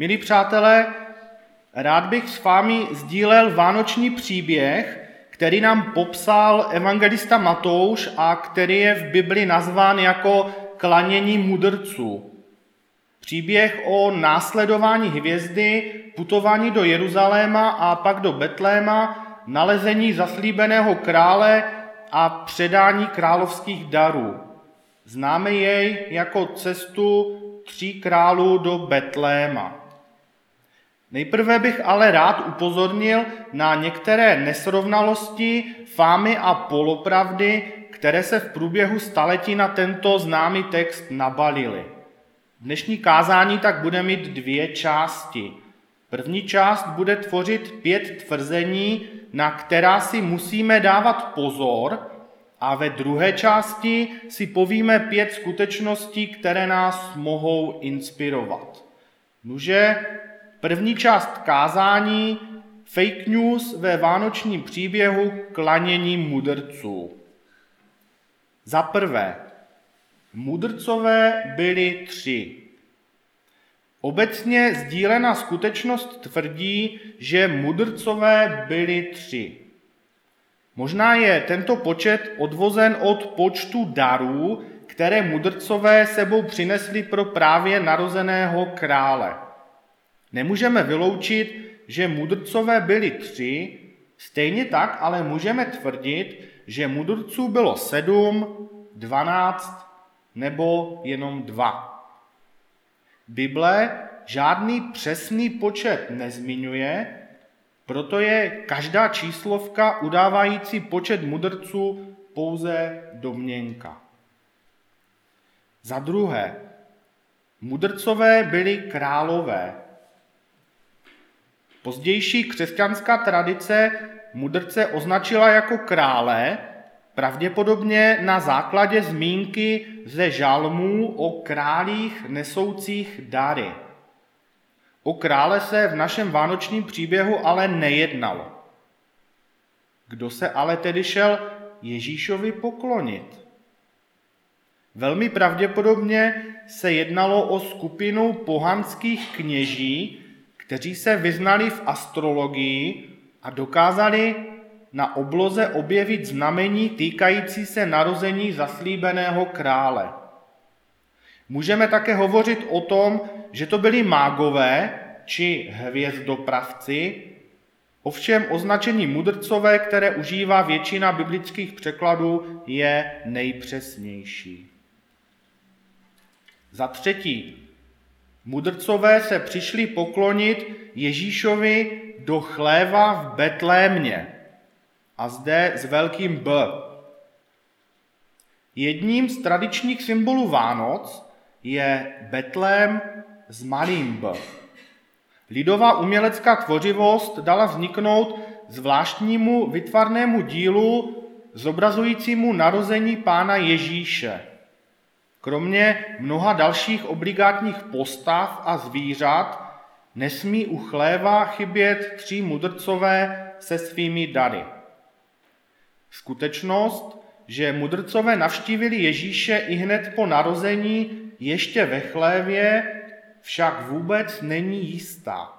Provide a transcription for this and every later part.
Milí přátelé, rád bych s vámi sdílel vánoční příběh, který nám popsal evangelista Matouš a který je v Bibli nazván jako klanění mudrců. Příběh o následování hvězdy, putování do Jeruzaléma a pak do Betléma, nalezení zaslíbeného krále a předání královských darů. Známe jej jako cestu tří králů do Betléma. Nejprve bych ale rád upozornil na některé nesrovnalosti, fámy a polopravdy, které se v průběhu staletí na tento známý text nabalily. Dnešní kázání tak bude mít dvě části. První část bude tvořit pět tvrzení, na která si musíme dávat pozor, a ve druhé části si povíme pět skutečností, které nás mohou inspirovat. Nuže, první část kázání fake news ve vánočním příběhu klanění mudrců. Za prvé, mudrcové byli tři. Obecně sdílená skutečnost tvrdí, že mudrcové byli tři. Možná je tento počet odvozen od počtu darů, které mudrcové sebou přinesli pro právě narozeného krále. Nemůžeme vyloučit, že mudrcové byli tři, stejně tak ale můžeme tvrdit, že mudrců bylo sedm, dvanáct nebo jenom dva. Bible žádný přesný počet nezmiňuje, proto je každá číslovka udávající počet mudrců pouze domněnka. Za druhé, mudrcové byli králové. Pozdější křesťanská tradice mudrce označila jako krále, pravděpodobně na základě zmínky ze žalmů o králích nesoucích dary. O krále se v našem vánočním příběhu ale nejednalo. Kdo se ale tedy šel Ježíšovi poklonit? Velmi pravděpodobně se jednalo o skupinu pohanských kněží, kteří se vyznali v astrologii a dokázali na obloze objevit znamení týkající se narození zaslíbeného krále. Můžeme také hovořit o tom, že to byli mágové či hvězdopravci, ovšem označení mudrcové, které užívá většina biblických překladů, je nejpřesnější. Za třetí, mudrcové se přišli poklonit Ježíšovi do chléva v Betlémě a zde s velkým B. Jedním z tradičních symbolů Vánoc je Betlém s malým B. Lidová umělecká tvořivost dala vzniknout zvláštnímu vytvarnému dílu zobrazujícímu narození pána Ježíše. Kromě mnoha dalších obligátních postav a zvířat nesmí u chléva chybět tři mudrcové se svými dary. Skutečnost, že mudrcové navštívili Ježíše i hned po narození, ještě ve chlévě však vůbec není jistá.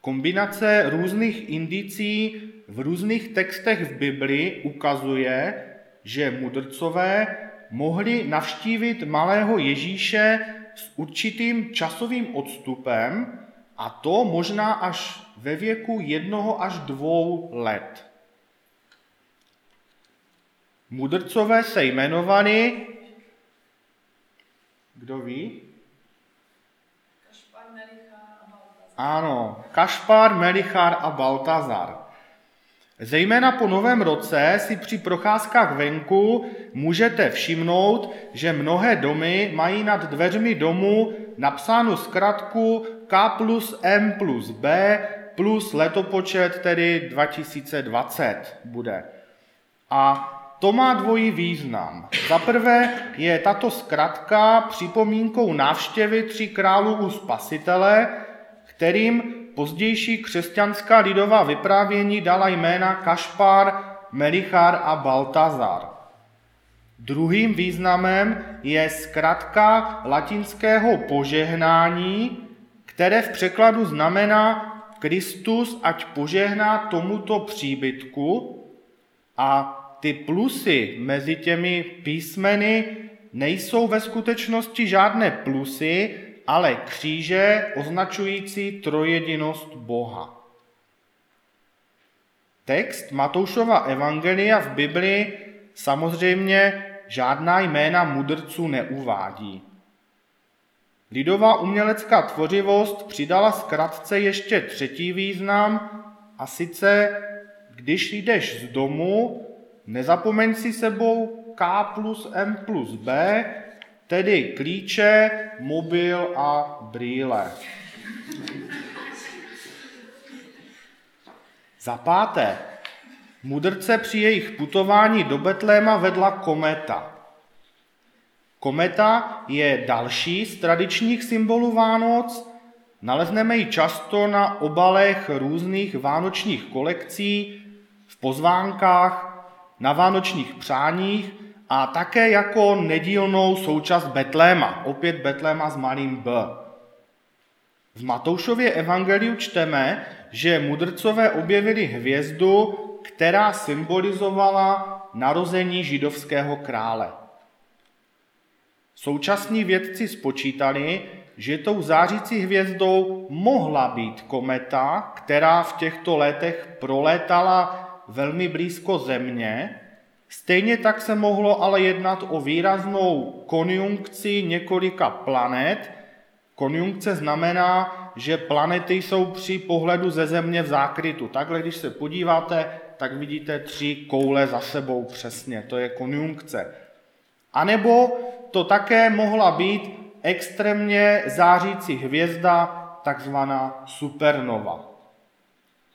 Kombinace různých indicí v různých textech v Bibli ukazuje, že mudrcové mohli navštívit malého Ježíše s určitým časovým odstupem a to možná až ve věku jednoho až dvou let. Mudrcové se jmenovali kdo ví? Kašpar, Melichár a Baltazar. Ano, Kašpar, Melichár a Baltazar. Zejména po novém roce si při procházkách venku můžete všimnout, že mnohé domy mají nad dveřmi domu napsánu zkratku K plus M plus B plus letopočet, tedy 2020 bude. A to má dvojí význam. Za prvé je tato zkratka připomínkou návštěvy tří králů u spasitele, kterým pozdější křesťanská lidová vyprávění dala jména Kašpar, Melichar a Baltazar. Druhým významem je zkratka latinského požehnání, které v překladu znamená Kristus ať požehná tomuto příbytku a ty plusy mezi těmi písmeny nejsou ve skutečnosti žádné plusy, ale kříže označující trojedinost Boha. Text Matoušova evangelia v Biblii samozřejmě žádná jména mudrců neuvádí. Lidová umělecká tvořivost přidala zkratce ještě třetí význam, a sice, když jdeš z domu, nezapomeň si sebou K plus M plus B, tedy klíče, mobil a brýle. Za páté, mudrce při jejich putování do Betléma vedla kometa. Kometa je další z tradičních symbolů Vánoc. Nalezneme ji často na obalech různých vánočních kolekcí, v pozvánkách, na vánočních přáních a také jako nedílnou součást Betléma, opět Betléma s malým B. V Matoušově evangeliu čteme, že mudrcové objevili hvězdu, která symbolizovala narození židovského krále. Současní vědci spočítali, že tou zářící hvězdou mohla být kometa, která v těchto letech prolétala velmi blízko Země. Stejně tak se mohlo ale jednat o výraznou konjunkci několika planet. Konjunkce znamená, že planety jsou při pohledu ze Země v zákrytu. Takhle, když se podíváte, tak vidíte tři koule za sebou přesně. To je konjunkce. A nebo to také mohla být extrémně zářící hvězda, takzvaná supernova.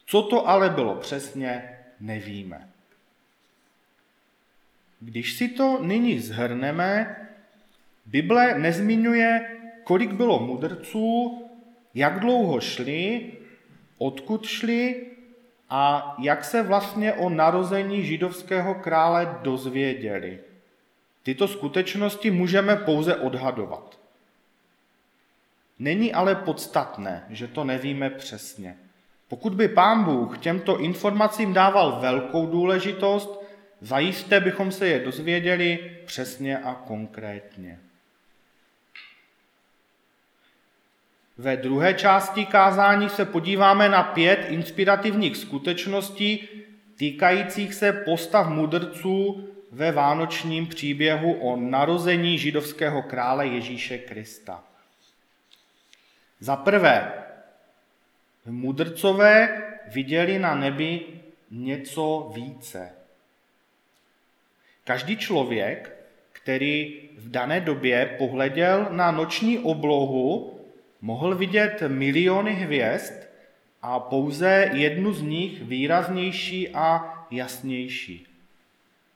Co to ale bylo přesně, nevíme. Když si to nyní zhrneme, Bible nezmiňuje, kolik bylo mudrců, jak dlouho šli, odkud šli a jak se vlastně o narození židovského krále dozvěděli. Tyto skutečnosti můžeme pouze odhadovat. Není ale podstatné, že to nevíme přesně. Pokud by pán Bůh těmto informacím dával velkou důležitost, zajisté bychom se je dozvěděli přesně a konkrétně. Ve druhé části kázání se podíváme na pět inspirativních skutečností týkajících se postav mudrců ve vánočním příběhu o narození židovského krále Ježíše Krista. Za prvé, mudrcové viděli na nebi něco více. Každý člověk, který v dané době pohleděl na noční oblohu, mohl vidět miliony hvězd a pouze jednu z nich výraznější a jasnější.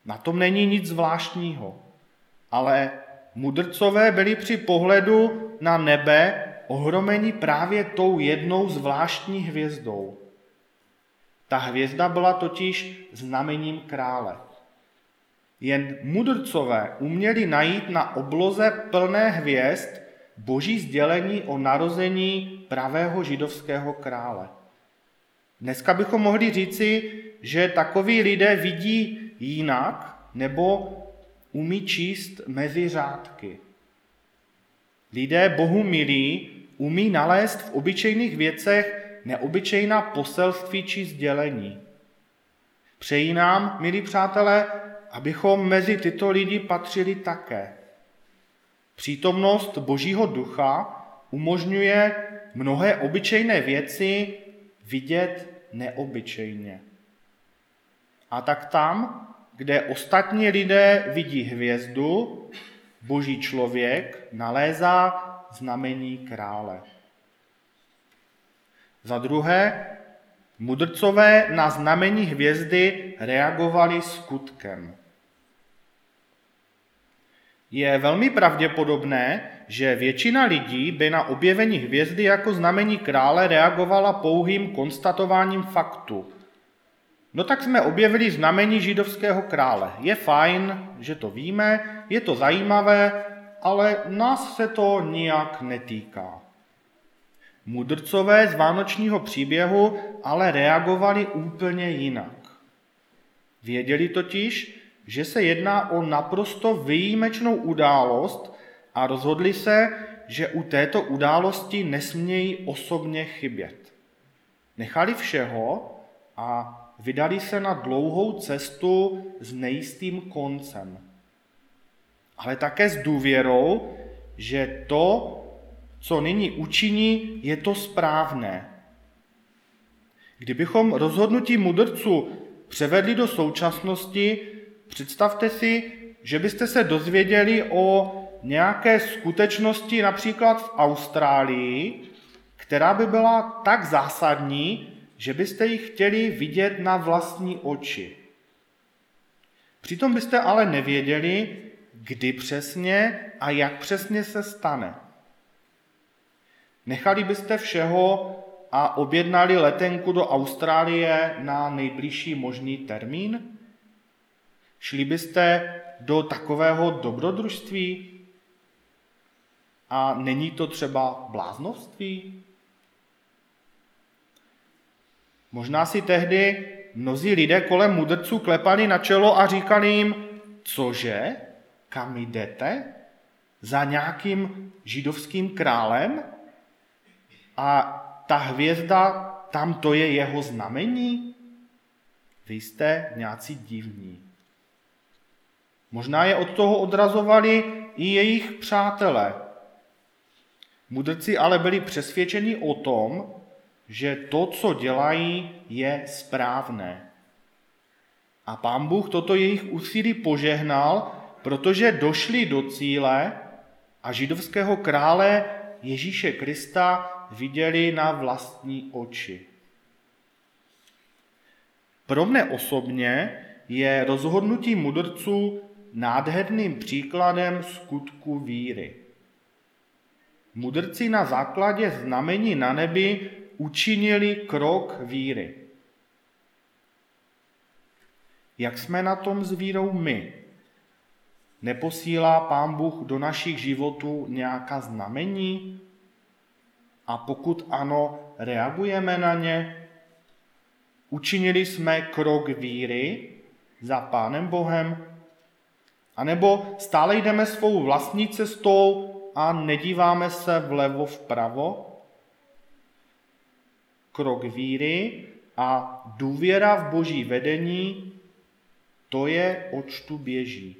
Na tom není nic zvláštního, ale mudrcové byli při pohledu na nebe ohromeni právě tou jednou zvláštní hvězdou. Ta hvězda byla totiž znamením krále. Jen mudrcové uměli najít na obloze plné hvězd boží sdělení o narození pravého židovského krále. Dneska bychom mohli říci, že takoví lidé vidí jinak nebo umí číst mezi řádky. Lidé Bohu milí umí nalézt v obyčejných věcech neobyčejná poselství či sdělení. Přeji nám, milí přátelé, abychom mezi tyto lidi patřili také. Přítomnost Božího ducha umožňuje mnohé obyčejné věci vidět neobyčejně. A tak tam, kde ostatní lidé vidí hvězdu, boží člověk nalézá znamení krále. Za druhé, mudrcové na znamení hvězdy reagovali skutkem. Je velmi pravděpodobné, že většina lidí by na objevení hvězdy jako znamení krále reagovala pouhým konstatováním faktu. No tak jsme objevili znamení židovského krále. Je fajn, že to víme, je to zajímavé, ale nás se to nijak netýká. Mudrcové z vánočního příběhu ale reagovali úplně jinak. Věděli totiž, že se jedná o naprosto výjimečnou událost a rozhodli se, že u této události nesmějí osobně chybět. Nechali všeho a vydali se na dlouhou cestu s nejistým koncem. Ale také s důvěrou, že to, co nyní učiní, je to správné. Kdybychom rozhodnutí mudrců převedli do současnosti, představte si, že byste se dozvěděli o nějaké skutečnosti například v Austrálii, která by byla tak zásadní, že byste ji chtěli vidět na vlastní oči. Přitom byste ale nevěděli, kdy přesně a jak přesně se stane. Nechali byste všeho a objednali letenku do Austrálie na nejbližší možný termín? Šli byste do takového dobrodružství? A není to třeba bláznovství? Možná si tehdy mnozí lidé kolem mudrců klepali na čelo a říkali jim, cože, kam jdete? Za nějakým židovským králem? A ta hvězda, tam to je jeho znamení? Vy jste nějací divní. Možná je od toho odrazovali i jejich přátelé. Mudrci ale byli přesvědčeni o tom, že to, co dělají, je správné. A pán Bůh toto jejich úsilí požehnal, protože došli do cíle a židovského krále Ježíše Krista viděli na vlastní oči. Pro mne osobně je rozhodnutí mudrců nádherným příkladem skutku víry. Mudrci na základě znamení na nebi učinili krok víry. Jak jsme na tom s vírou my? Neposílá Pán Bůh do našich životů nějaká znamení? A pokud ano, reagujeme na ně? Učinili jsme krok víry za Pánem Bohem? A nebo stále jdeme svou vlastní cestou a nedíváme se vlevo vpravo? krok víry a důvěra v boží vedení, to je očtu běží.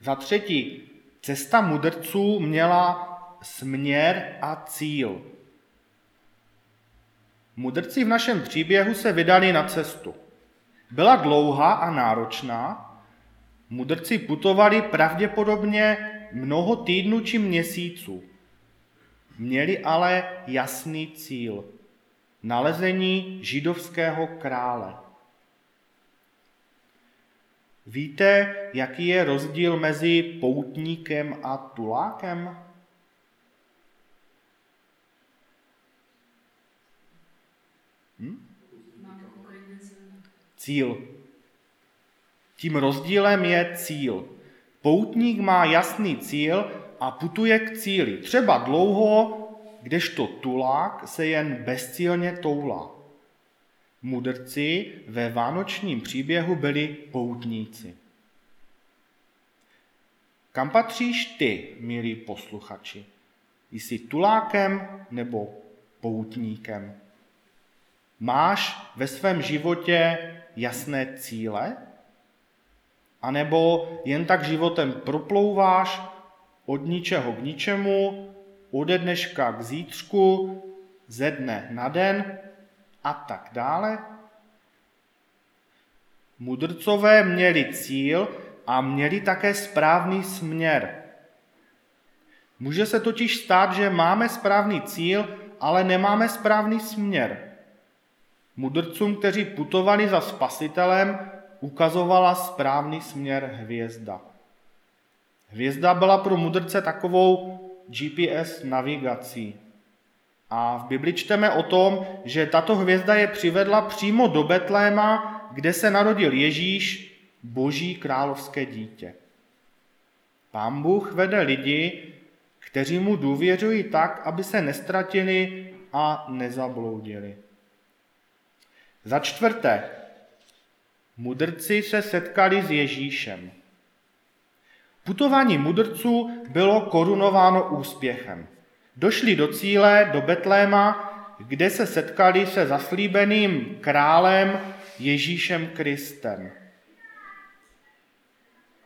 Za třetí, cesta mudrců měla směr a cíl. Mudrci v našem příběhu se vydali na cestu. Byla dlouhá a náročná. Mudrci putovali pravděpodobně mnoho týdnů či měsíců. Měli ale jasný cíl. Nalezení židovského krále. Víte, jaký je rozdíl mezi poutníkem a tulákem? Cíl. Tím rozdílem je cíl. Poutník má jasný cíl a putuje k cíli. Třeba dlouho, kdežto tulák se jen bezcílně toulá. Mudrci ve vánočním příběhu byli poutníci. Kam patříš ty, milí posluchači? Jsi tulákem nebo poutníkem? Máš ve svém životě jasné cíle? A nebo jen tak životem proplouváš od ničeho k ničemu, ode dneška k zítřku, ze dne na den a tak dále. Mudrcové měli cíl a měli také správný směr. Může se totiž stát, že máme správný cíl, ale nemáme správný směr. Mudrcům, kteří putovali za spasitelem, ukazovala správný směr hvězda. Hvězda byla pro mudrce takovou GPS navigací. A v Bibli čteme o tom, že tato hvězda je přivedla přímo do Betléma, kde se narodil Ježíš, boží královské dítě. Pán Bůh vede lidi, kteří mu důvěřují tak, aby se nestratili a nezabloudili. Za čtvrté, mudrci se setkali s Ježíšem. Putování mudrců bylo korunováno úspěchem. Došli do cíle, do Betléma, kde se setkali se zaslíbeným králem Ježíšem Kristem.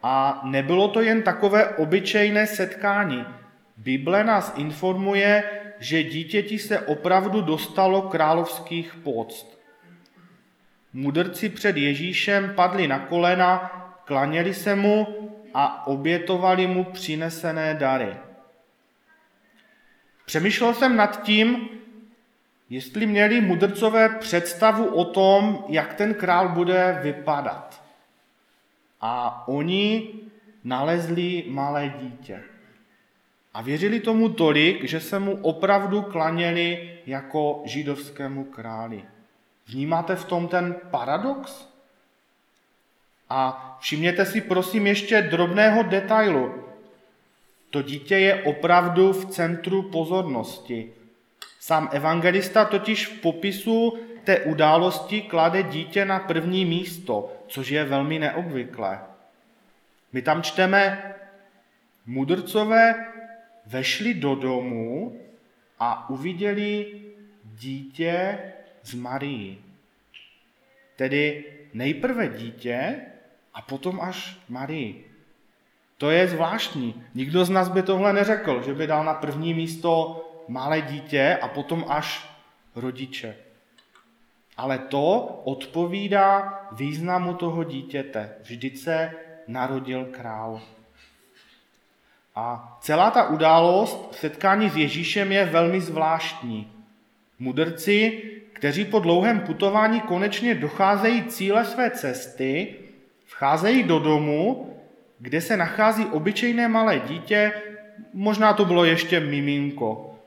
A nebylo to jen takové obyčejné setkání. Bible nás informuje, že dítěti se opravdu dostalo královských poct. Mudrci před Ježíšem padli na kolena, klaněli se mu a obětovali mu přinesené dary. Přemýšlel jsem nad tím, jestli měli mudrcové představu o tom, jak ten král bude vypadat. A oni nalezli malé dítě. A věřili tomu tolik, že se mu opravdu klaněli jako židovskému králi. Vnímáte v tom ten paradox? A všimněte si prosím ještě drobného detailu. To dítě je opravdu v centru pozornosti. Sám evangelista totiž v popisu té události klade dítě na první místo, což je velmi neobvyklé. My tam čteme, mudrcové vešli do domu a uviděli dítě z Marii. Tedy nejprve dítě a potom až Marii. To je zvláštní. Nikdo z nás by tohle neřekl, že by dal na první místo malé dítě a potom až rodiče. Ale to odpovídá významu toho dítěte. Vždyť se narodil král. A celá ta událost setkání s Ježíšem je velmi zvláštní. Mudrci, kteří po dlouhém putování konečně docházejí cíle své cesty, vcházejí do domu, kde se nachází obyčejné malé dítě, možná to bylo ještě miminko.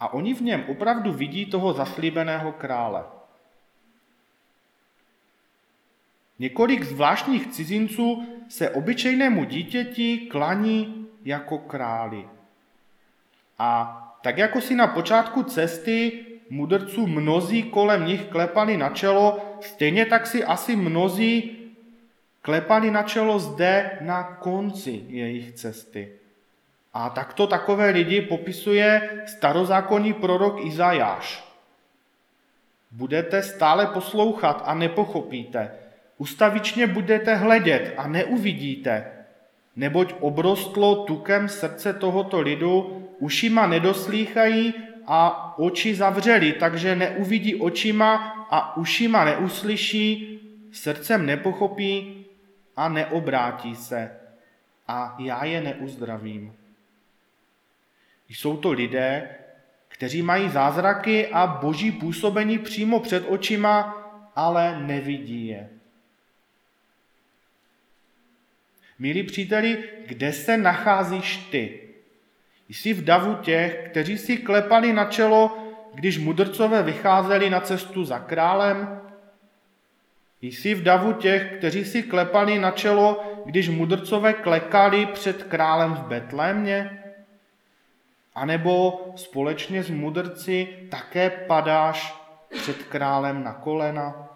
A oni v něm opravdu vidí toho zaslíbeného krále. Několik zvláštních cizinců se obyčejnému dítěti klaní jako králi. A tak jako si na počátku cesty mudrců mnozí kolem nich klepali na čelo, stejně tak si asi mnozí klepali na čelo zde na konci jejich cesty. A takto takové lidi popisuje starozákonní prorok Izajáš. Budete stále poslouchat a nepochopíte. Ustavičně budete hledět a neuvidíte, neboť obrostlo tukem srdce tohoto lidu, ušima nedoslýchají a oči zavřeli, takže neuvidí očima a ušima neuslyší, srdcem nepochopí a neobrátí se a já je neuzdravím. Jsou to lidé, kteří mají zázraky a boží působení přímo před očima, ale nevidí je. Milí příteli, kde se nacházíš ty? Jsi v davu těch, kteří si klepali na čelo, když mudrcové vycházeli na cestu za králem? Jsi v davu těch, kteří si klepali na čelo, když mudrcové klekali před králem v Betlémě? A nebo společně s mudrci také padáš před králem na kolena?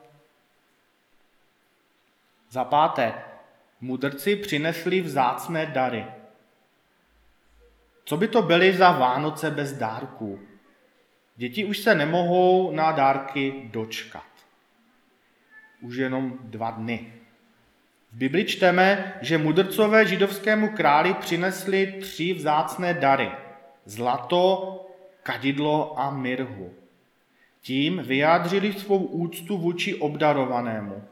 Za páté, mudrci přinesli vzácné dary. Co by to byly za Vánoce bez dárků? Děti už se nemohou na dárky dočkat. Už jenom dva dny. V Bibli čteme, že mudrcové židovskému králi přinesli tři vzácné dary – zlato, kadidlo a mirhu. Tím vyjádřili svou úctu vůči obdarovanému.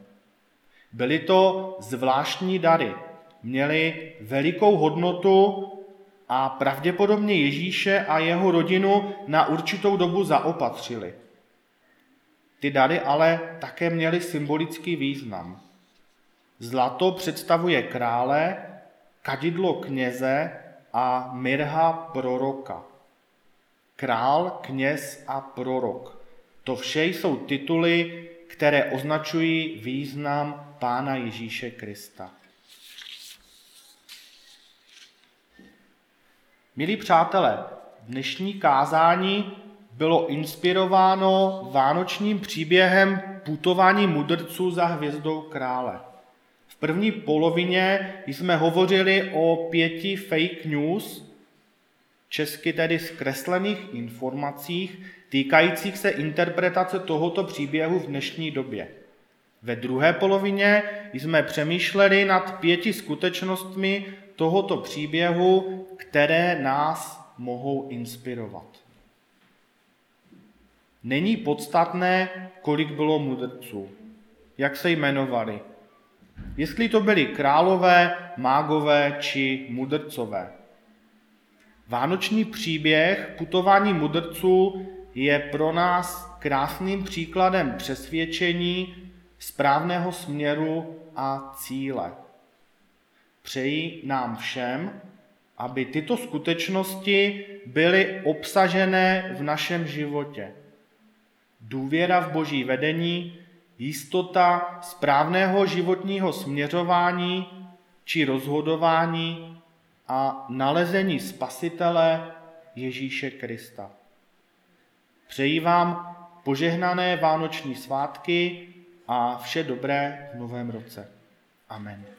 Byly to zvláštní dary, měly velikou hodnotu a pravděpodobně Ježíše a jeho rodinu na určitou dobu zaopatřili. Ty dary ale také měly symbolický význam. Zlato představuje krále, kadidlo kněze a Mirha proroka. Král, kněz a prorok. To vše jsou tituly, které označují význam Pána Ježíše Krista. Milí přátelé, dnešní kázání bylo inspirováno vánočním příběhem putování mudrců za hvězdou krále. V první polovině jsme hovořili o pěti fake news, česky tedy zkreslených informacích týkajících se interpretace tohoto příběhu v dnešní době. Ve druhé polovině jsme přemýšleli nad pěti skutečnostmi tohoto příběhu, které nás mohou inspirovat. Není podstatné, kolik bylo mudrců, jak se jmenovali, jestli to byli králové, mágové či mudrcové. Vánoční příběh putování mudrců je pro nás krásným příkladem přesvědčení správného směru a cíle. Přeji nám všem, aby tyto skutečnosti byly obsažené v našem životě. Důvěra v boží vedení, jistota správného životního směřování či rozhodování a nalezení spasitele Ježíše Krista. Přeji vám požehnané vánoční svátky a vše dobré v novém roce. Amen.